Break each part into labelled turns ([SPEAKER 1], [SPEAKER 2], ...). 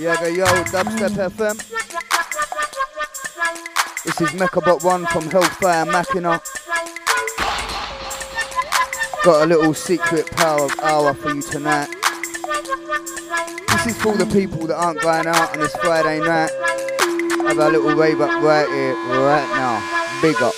[SPEAKER 1] Yeah, go yo, Dubstep FM. This is Mechabot 1 from Hellfire Machina. Got a little secret power of hour for you tonight. This is for the people that aren't going out on this Friday night. Have a little rave up right here, right now. Big up.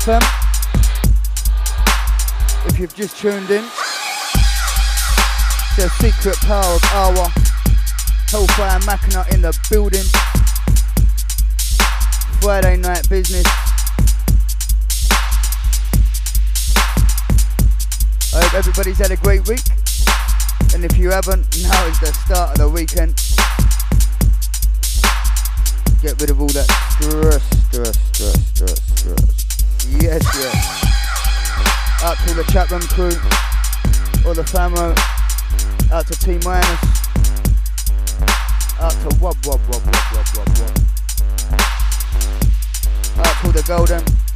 [SPEAKER 1] FM. If you've just tuned in, the secret power of Awa. Hellfire Machina in the building. Friday night business. I hope everybody's had a great week. And if you haven't, now is the start of the weekend. Get rid of all that stress, stress, stress, stress, stress. Yes, yes. Out to the chat room crew, all the family, out to Team Minus, out to Wob Wob Wob Wob Wob Wob Wob. Out to the Golden.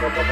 [SPEAKER 1] Stop.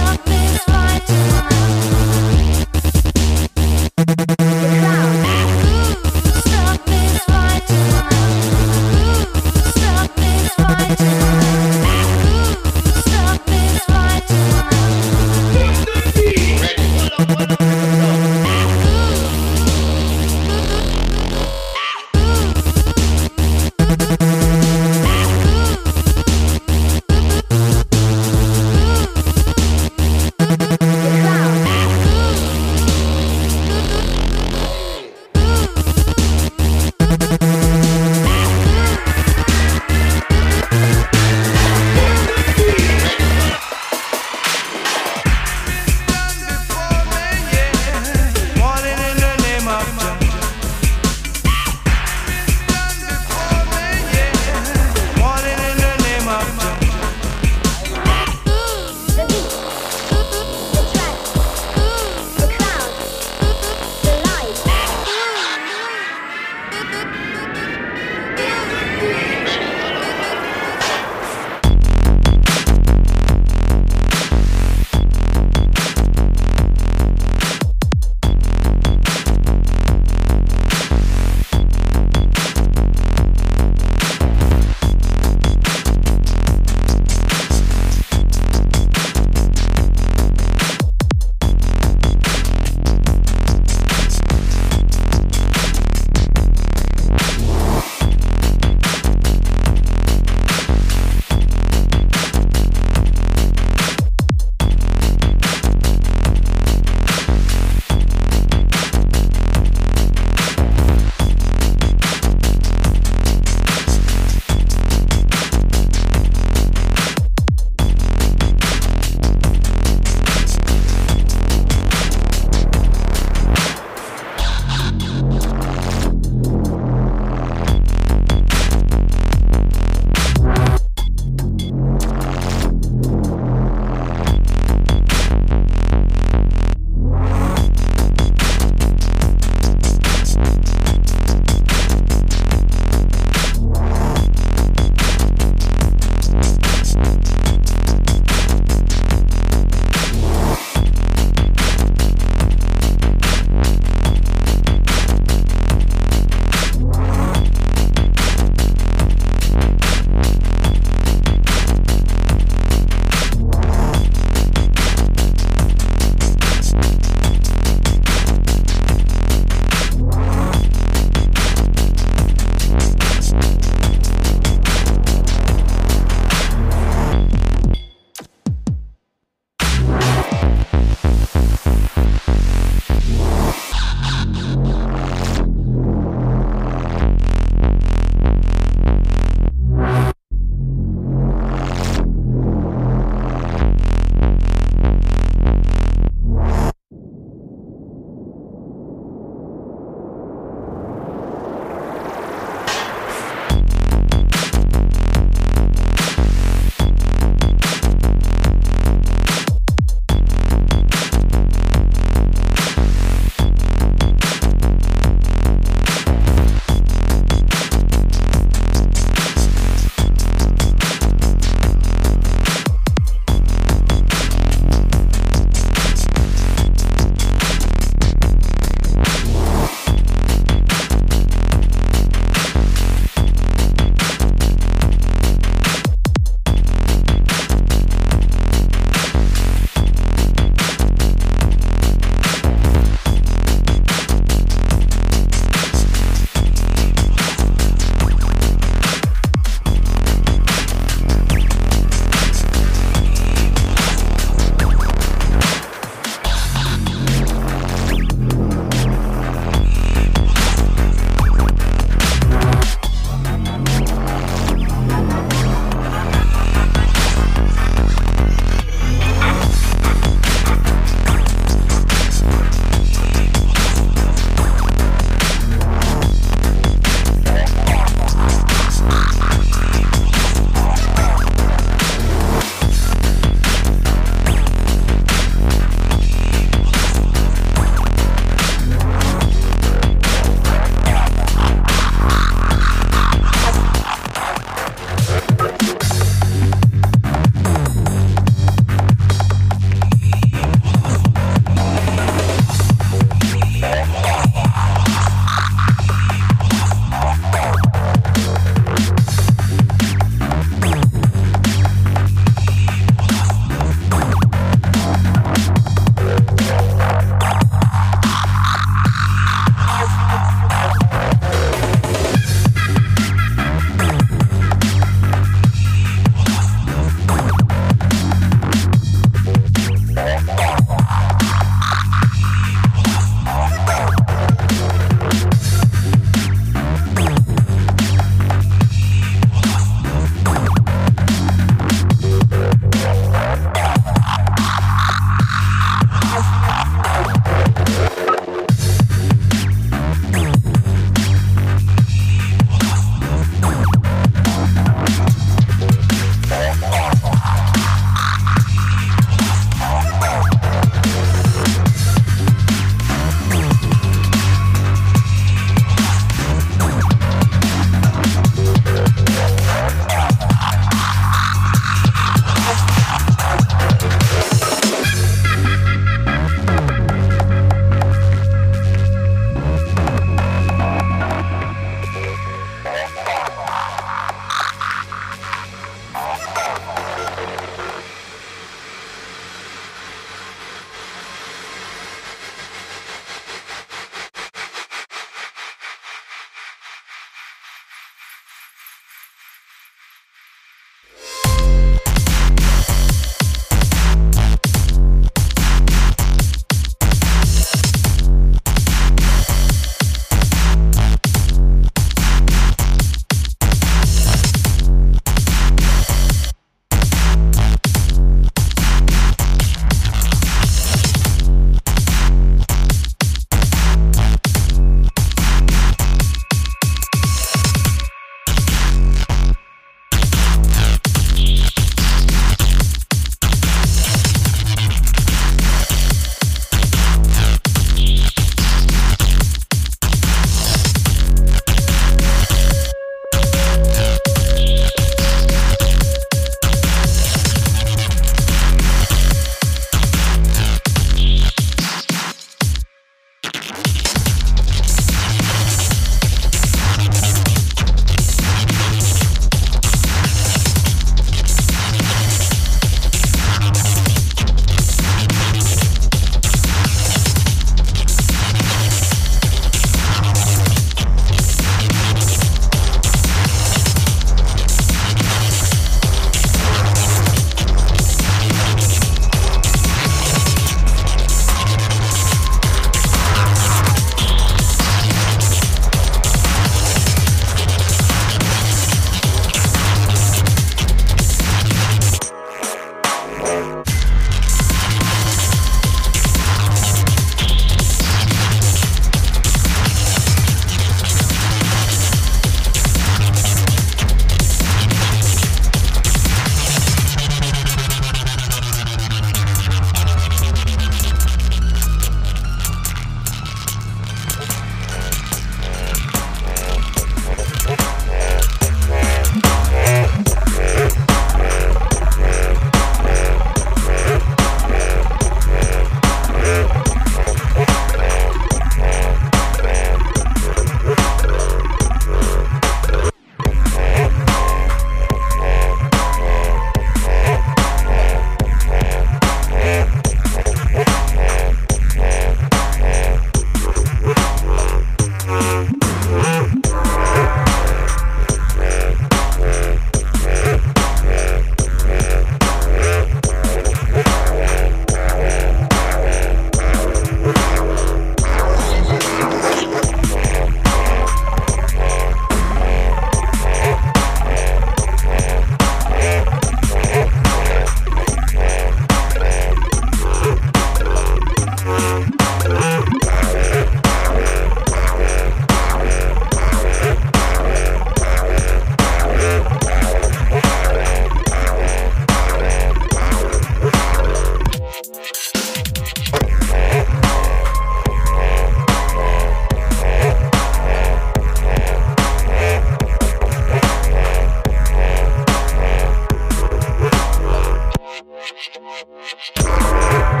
[SPEAKER 1] Yeah.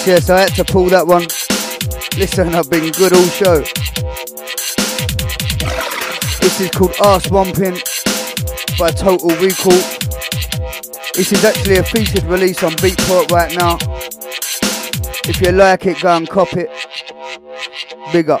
[SPEAKER 1] Yes, yes, I had to pull that one. Listen, I've been good all show. This is called Arse Womping by Total Recall. This is actually a featured release on Beatport right now. If you like it, go and cop it. Big up.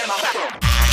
[SPEAKER 1] a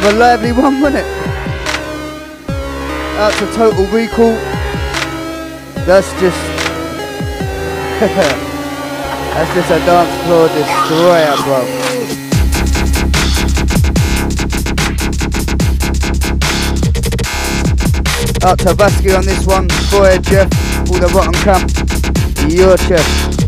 [SPEAKER 1] of a lively one, wasn't it? Out to Total Recall. That's just... That's just a dance floor destroyer, bro. Out to Vaski on this one, Boy Jeff, all the Rottun camp, your chef.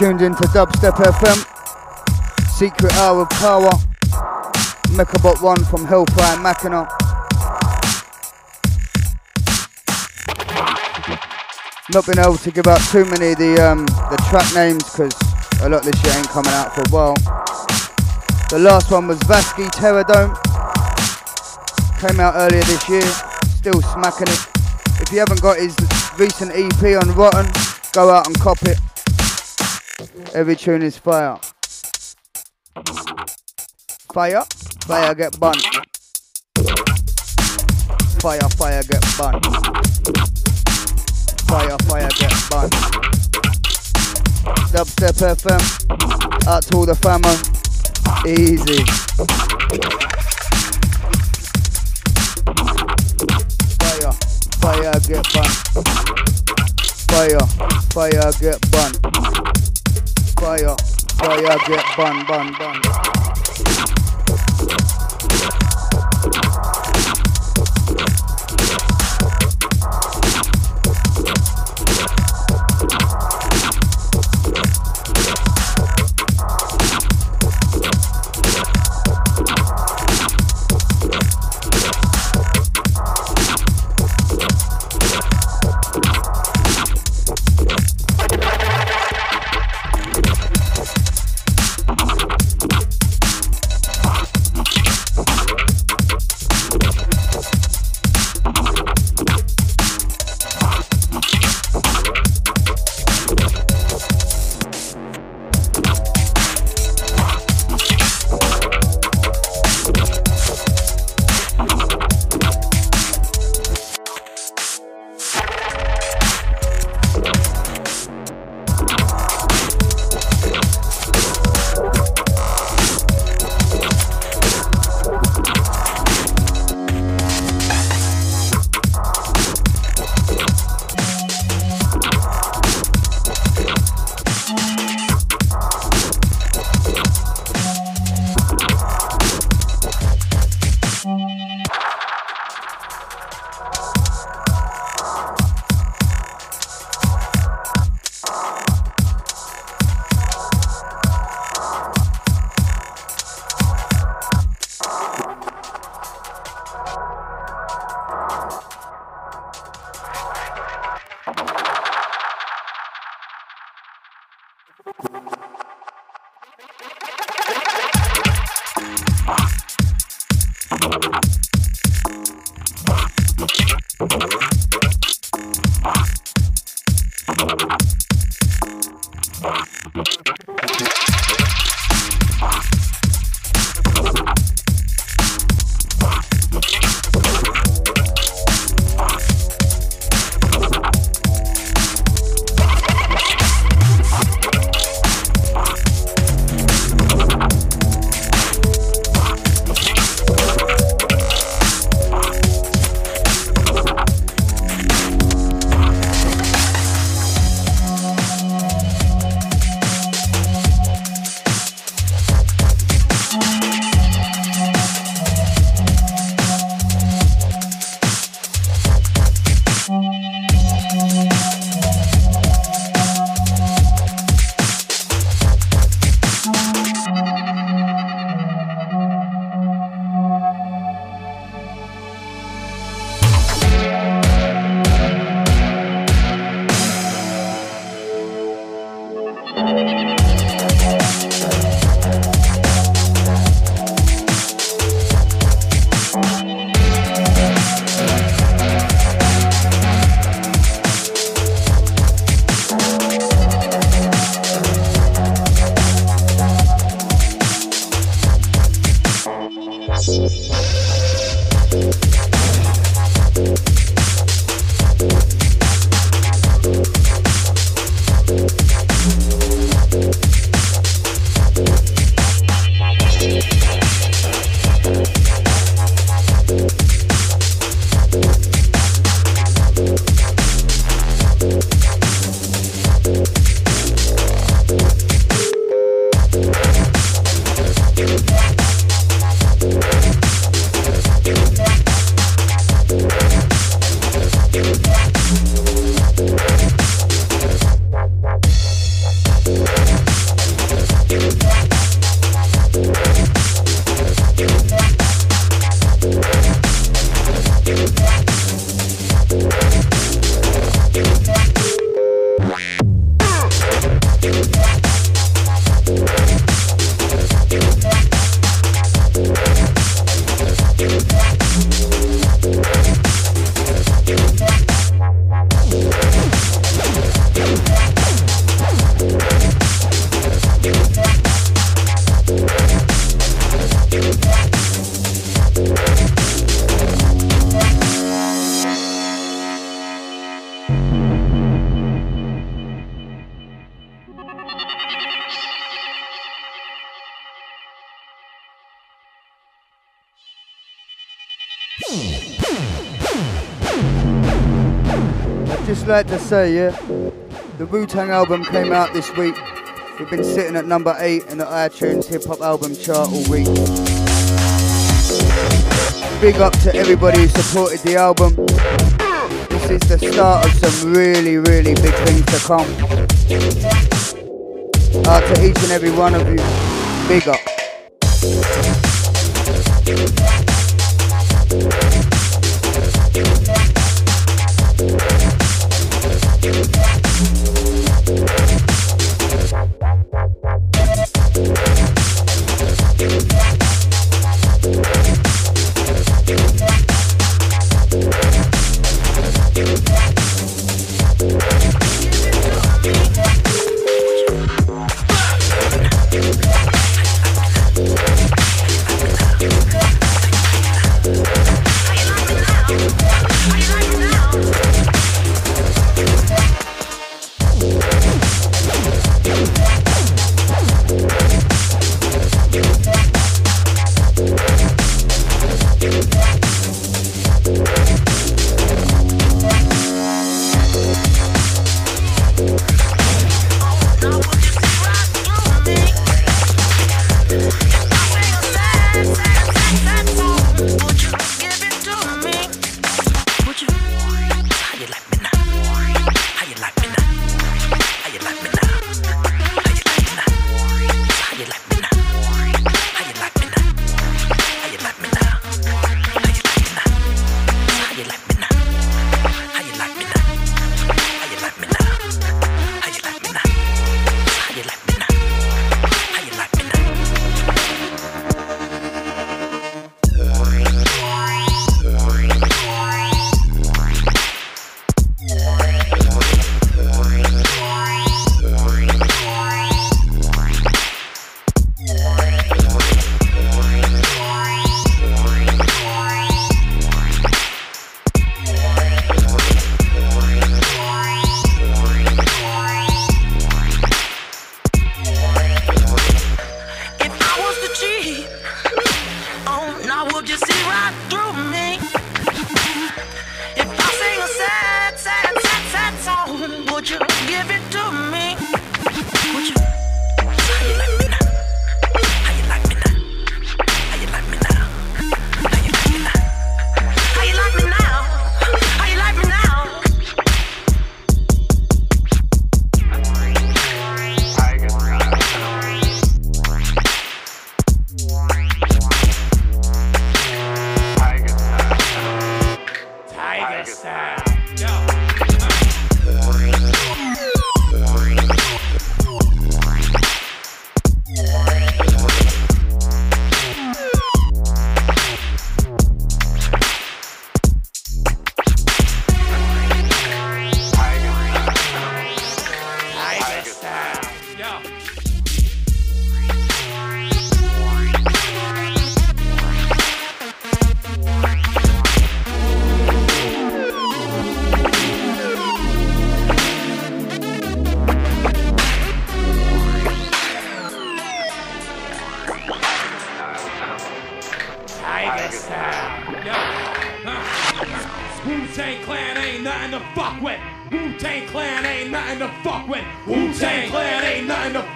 [SPEAKER 1] You're to Dubstep FM, Secret Hour of Power, Mechabot 1 from Hellfire Machina. Not been able to give out too many of the, um, the track names because a lot of this shit ain't coming out for a while. The last one was Vaski Terradome. Came out earlier this year, still smacking it. If you haven't got his recent EP on Rottun, go out and cop it. Every tune is fire. Fire, fire get burnt. Fire, fire get burnt. Fire, fire get burnt. Dubstep FM, out to all the famo. Easy. Fire, fire get burnt. Fire, fire get burnt. Fire, fire get bun, bun, bun.
[SPEAKER 2] Like to say, yeah, the Wu Tang album came out this week. We've been sitting at number eight in the iTunes hip hop album chart all week. Big up to everybody who supported the album. This is the start of some really, really big things to come. Out to each and every one of you, big up.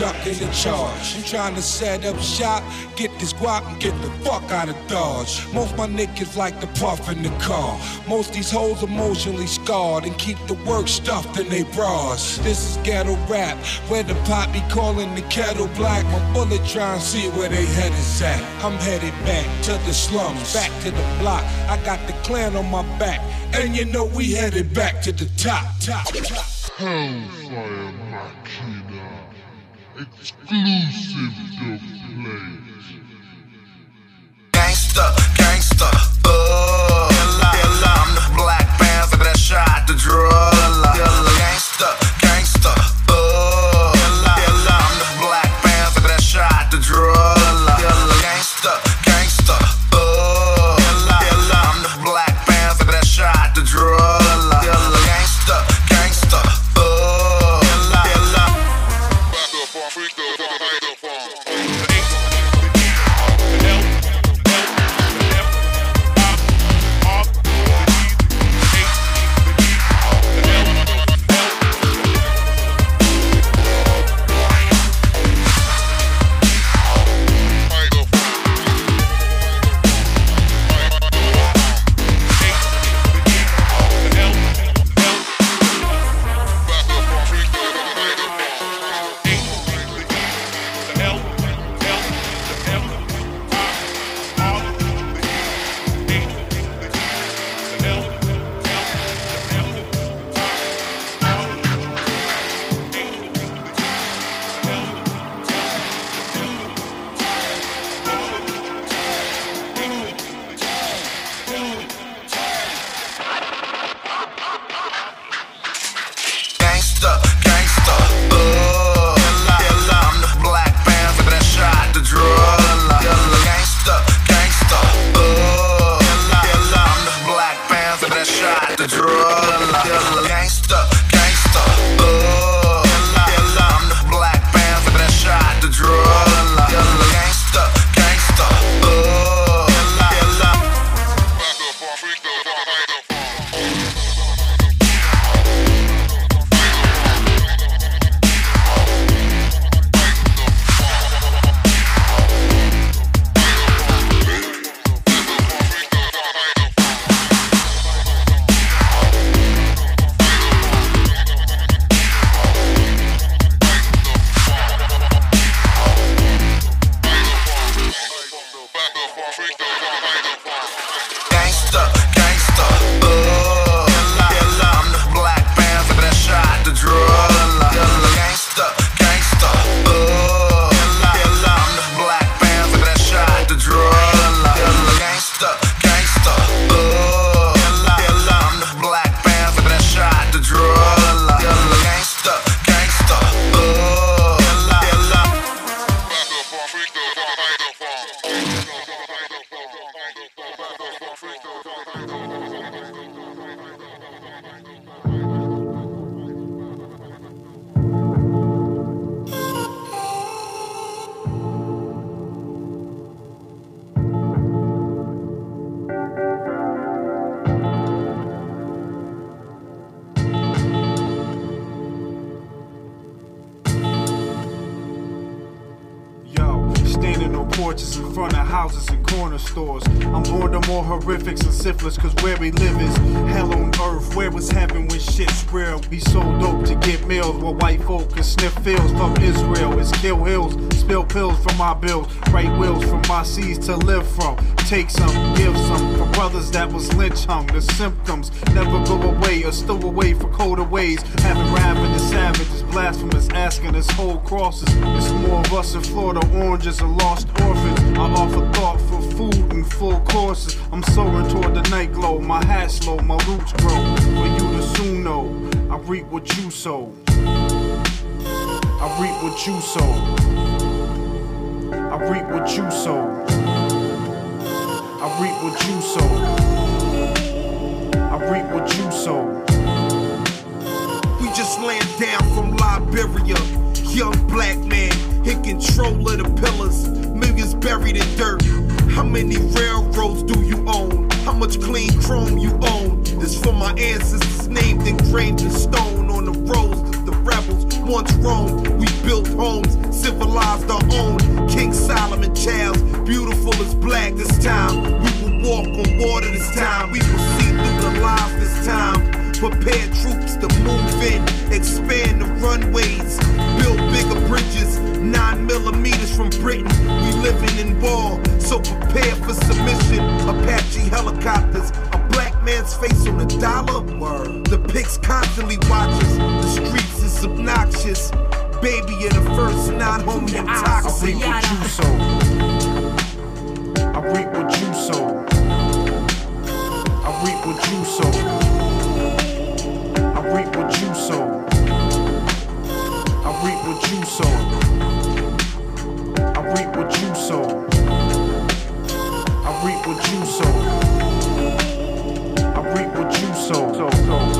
[SPEAKER 3] I'm ducking the charge. I'm trying to set up shop, get this guap and get the fuck out of Dodge. Most my niggas like to puff in the car. Most these hoes emotionally scarred and keep the work stuffed in they bras. This is ghetto rap, where the pot be calling the kettle black. My bullet trying to see where they head is at. I'm headed back to the slums, back to the block. I got the clan on my back, and you know we headed back to the top, top, top.
[SPEAKER 4] Hellfire Machina. Exclusive dubplate.
[SPEAKER 5] Gangsta, gangsta,
[SPEAKER 6] pills from my bills, write wills from my seeds to live from. Take some, give some for brothers that was lynch hung. The symptoms never go away or stow away for colder ways. Having rapping the savages, blasphemous, asking us hold crosses. It's more of us in Florida, oranges and lost orphans. I offer thought for food and full courses. I'm soaring toward the night glow. My hat's low, my roots grow. For you to soon know, I reap what you sow. I reap what you sow. I reap what you sow. I reap what you sow. I reap what you sow.
[SPEAKER 7] We just land down from Liberia. Young black man in control of the pillars. Millions buried in dirt. How many railroads do you own? How much clean chrome you own? This for my ancestors named engraved in stone on the roads once roamed. We built homes, civilized our own. King Solomon Childs, beautiful as black this time. We will walk on water this time. We will see through the lies this time. Prepare troops to move in, expand the runways, build bigger bridges, nine millimeters from Britain. We living in war, so prepare for submission. Apache helicopters, a black man's face on a dollar. Word. The pigs constantly. The streets is obnoxious. Baby, you're the first non-homie ah,
[SPEAKER 6] I
[SPEAKER 7] toxic.
[SPEAKER 6] reap what you sow. I reap what you sow. I reap what you sow. I reap what you sow. I reap what you sow. I reap what you sow. I reap what you sow. I reap what you sow.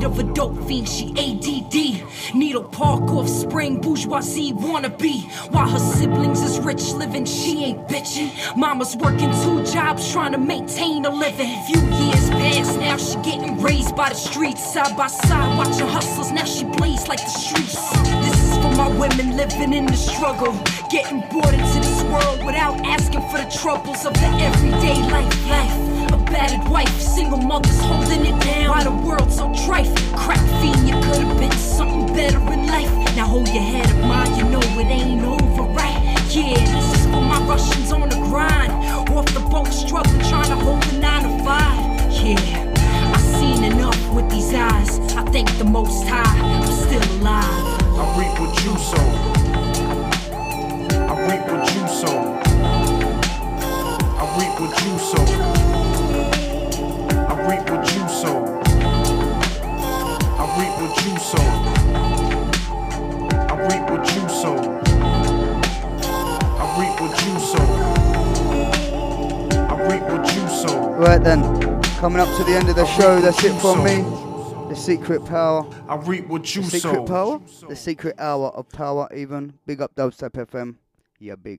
[SPEAKER 8] Seed of a dope fiend, she ADD. Needle Park offspring, bourgeoisie wannabe. While her siblings is rich living, she ain't bitching. Mama's working two jobs trying to maintain a living. Few years past, now she getting raised by the streets. Side by side, watching hustlers, now she blaze like the streets. This is for my women living in the struggle. Getting brought into this world without asking for the troubles of the everyday life. life. Battered wife, single mothers holding it down. Why the world so trite? Crack fiend, you could have been something better in life. Now hold your head up, mind, you know it ain't over, right? Yeah, this is for my Russians on the grind. Off the boat, struggling, trying to hold the nine to five. Yeah, I've seen enough with these eyes. I thank the most high, I'm still alive.
[SPEAKER 6] I reap what you sow. I reap what you sow. I reap what you sow. I reap what you sow. I reap what you sow. I reap what you sow. I reap what you sow. I reap what you sow.
[SPEAKER 1] Right then, coming up to the end of the show, that's it from me. The secret power.
[SPEAKER 6] I reap what you
[SPEAKER 1] The
[SPEAKER 6] sow.
[SPEAKER 1] secret power? The secret hour of power, even. Big up Dubstep FM. Yeah, big.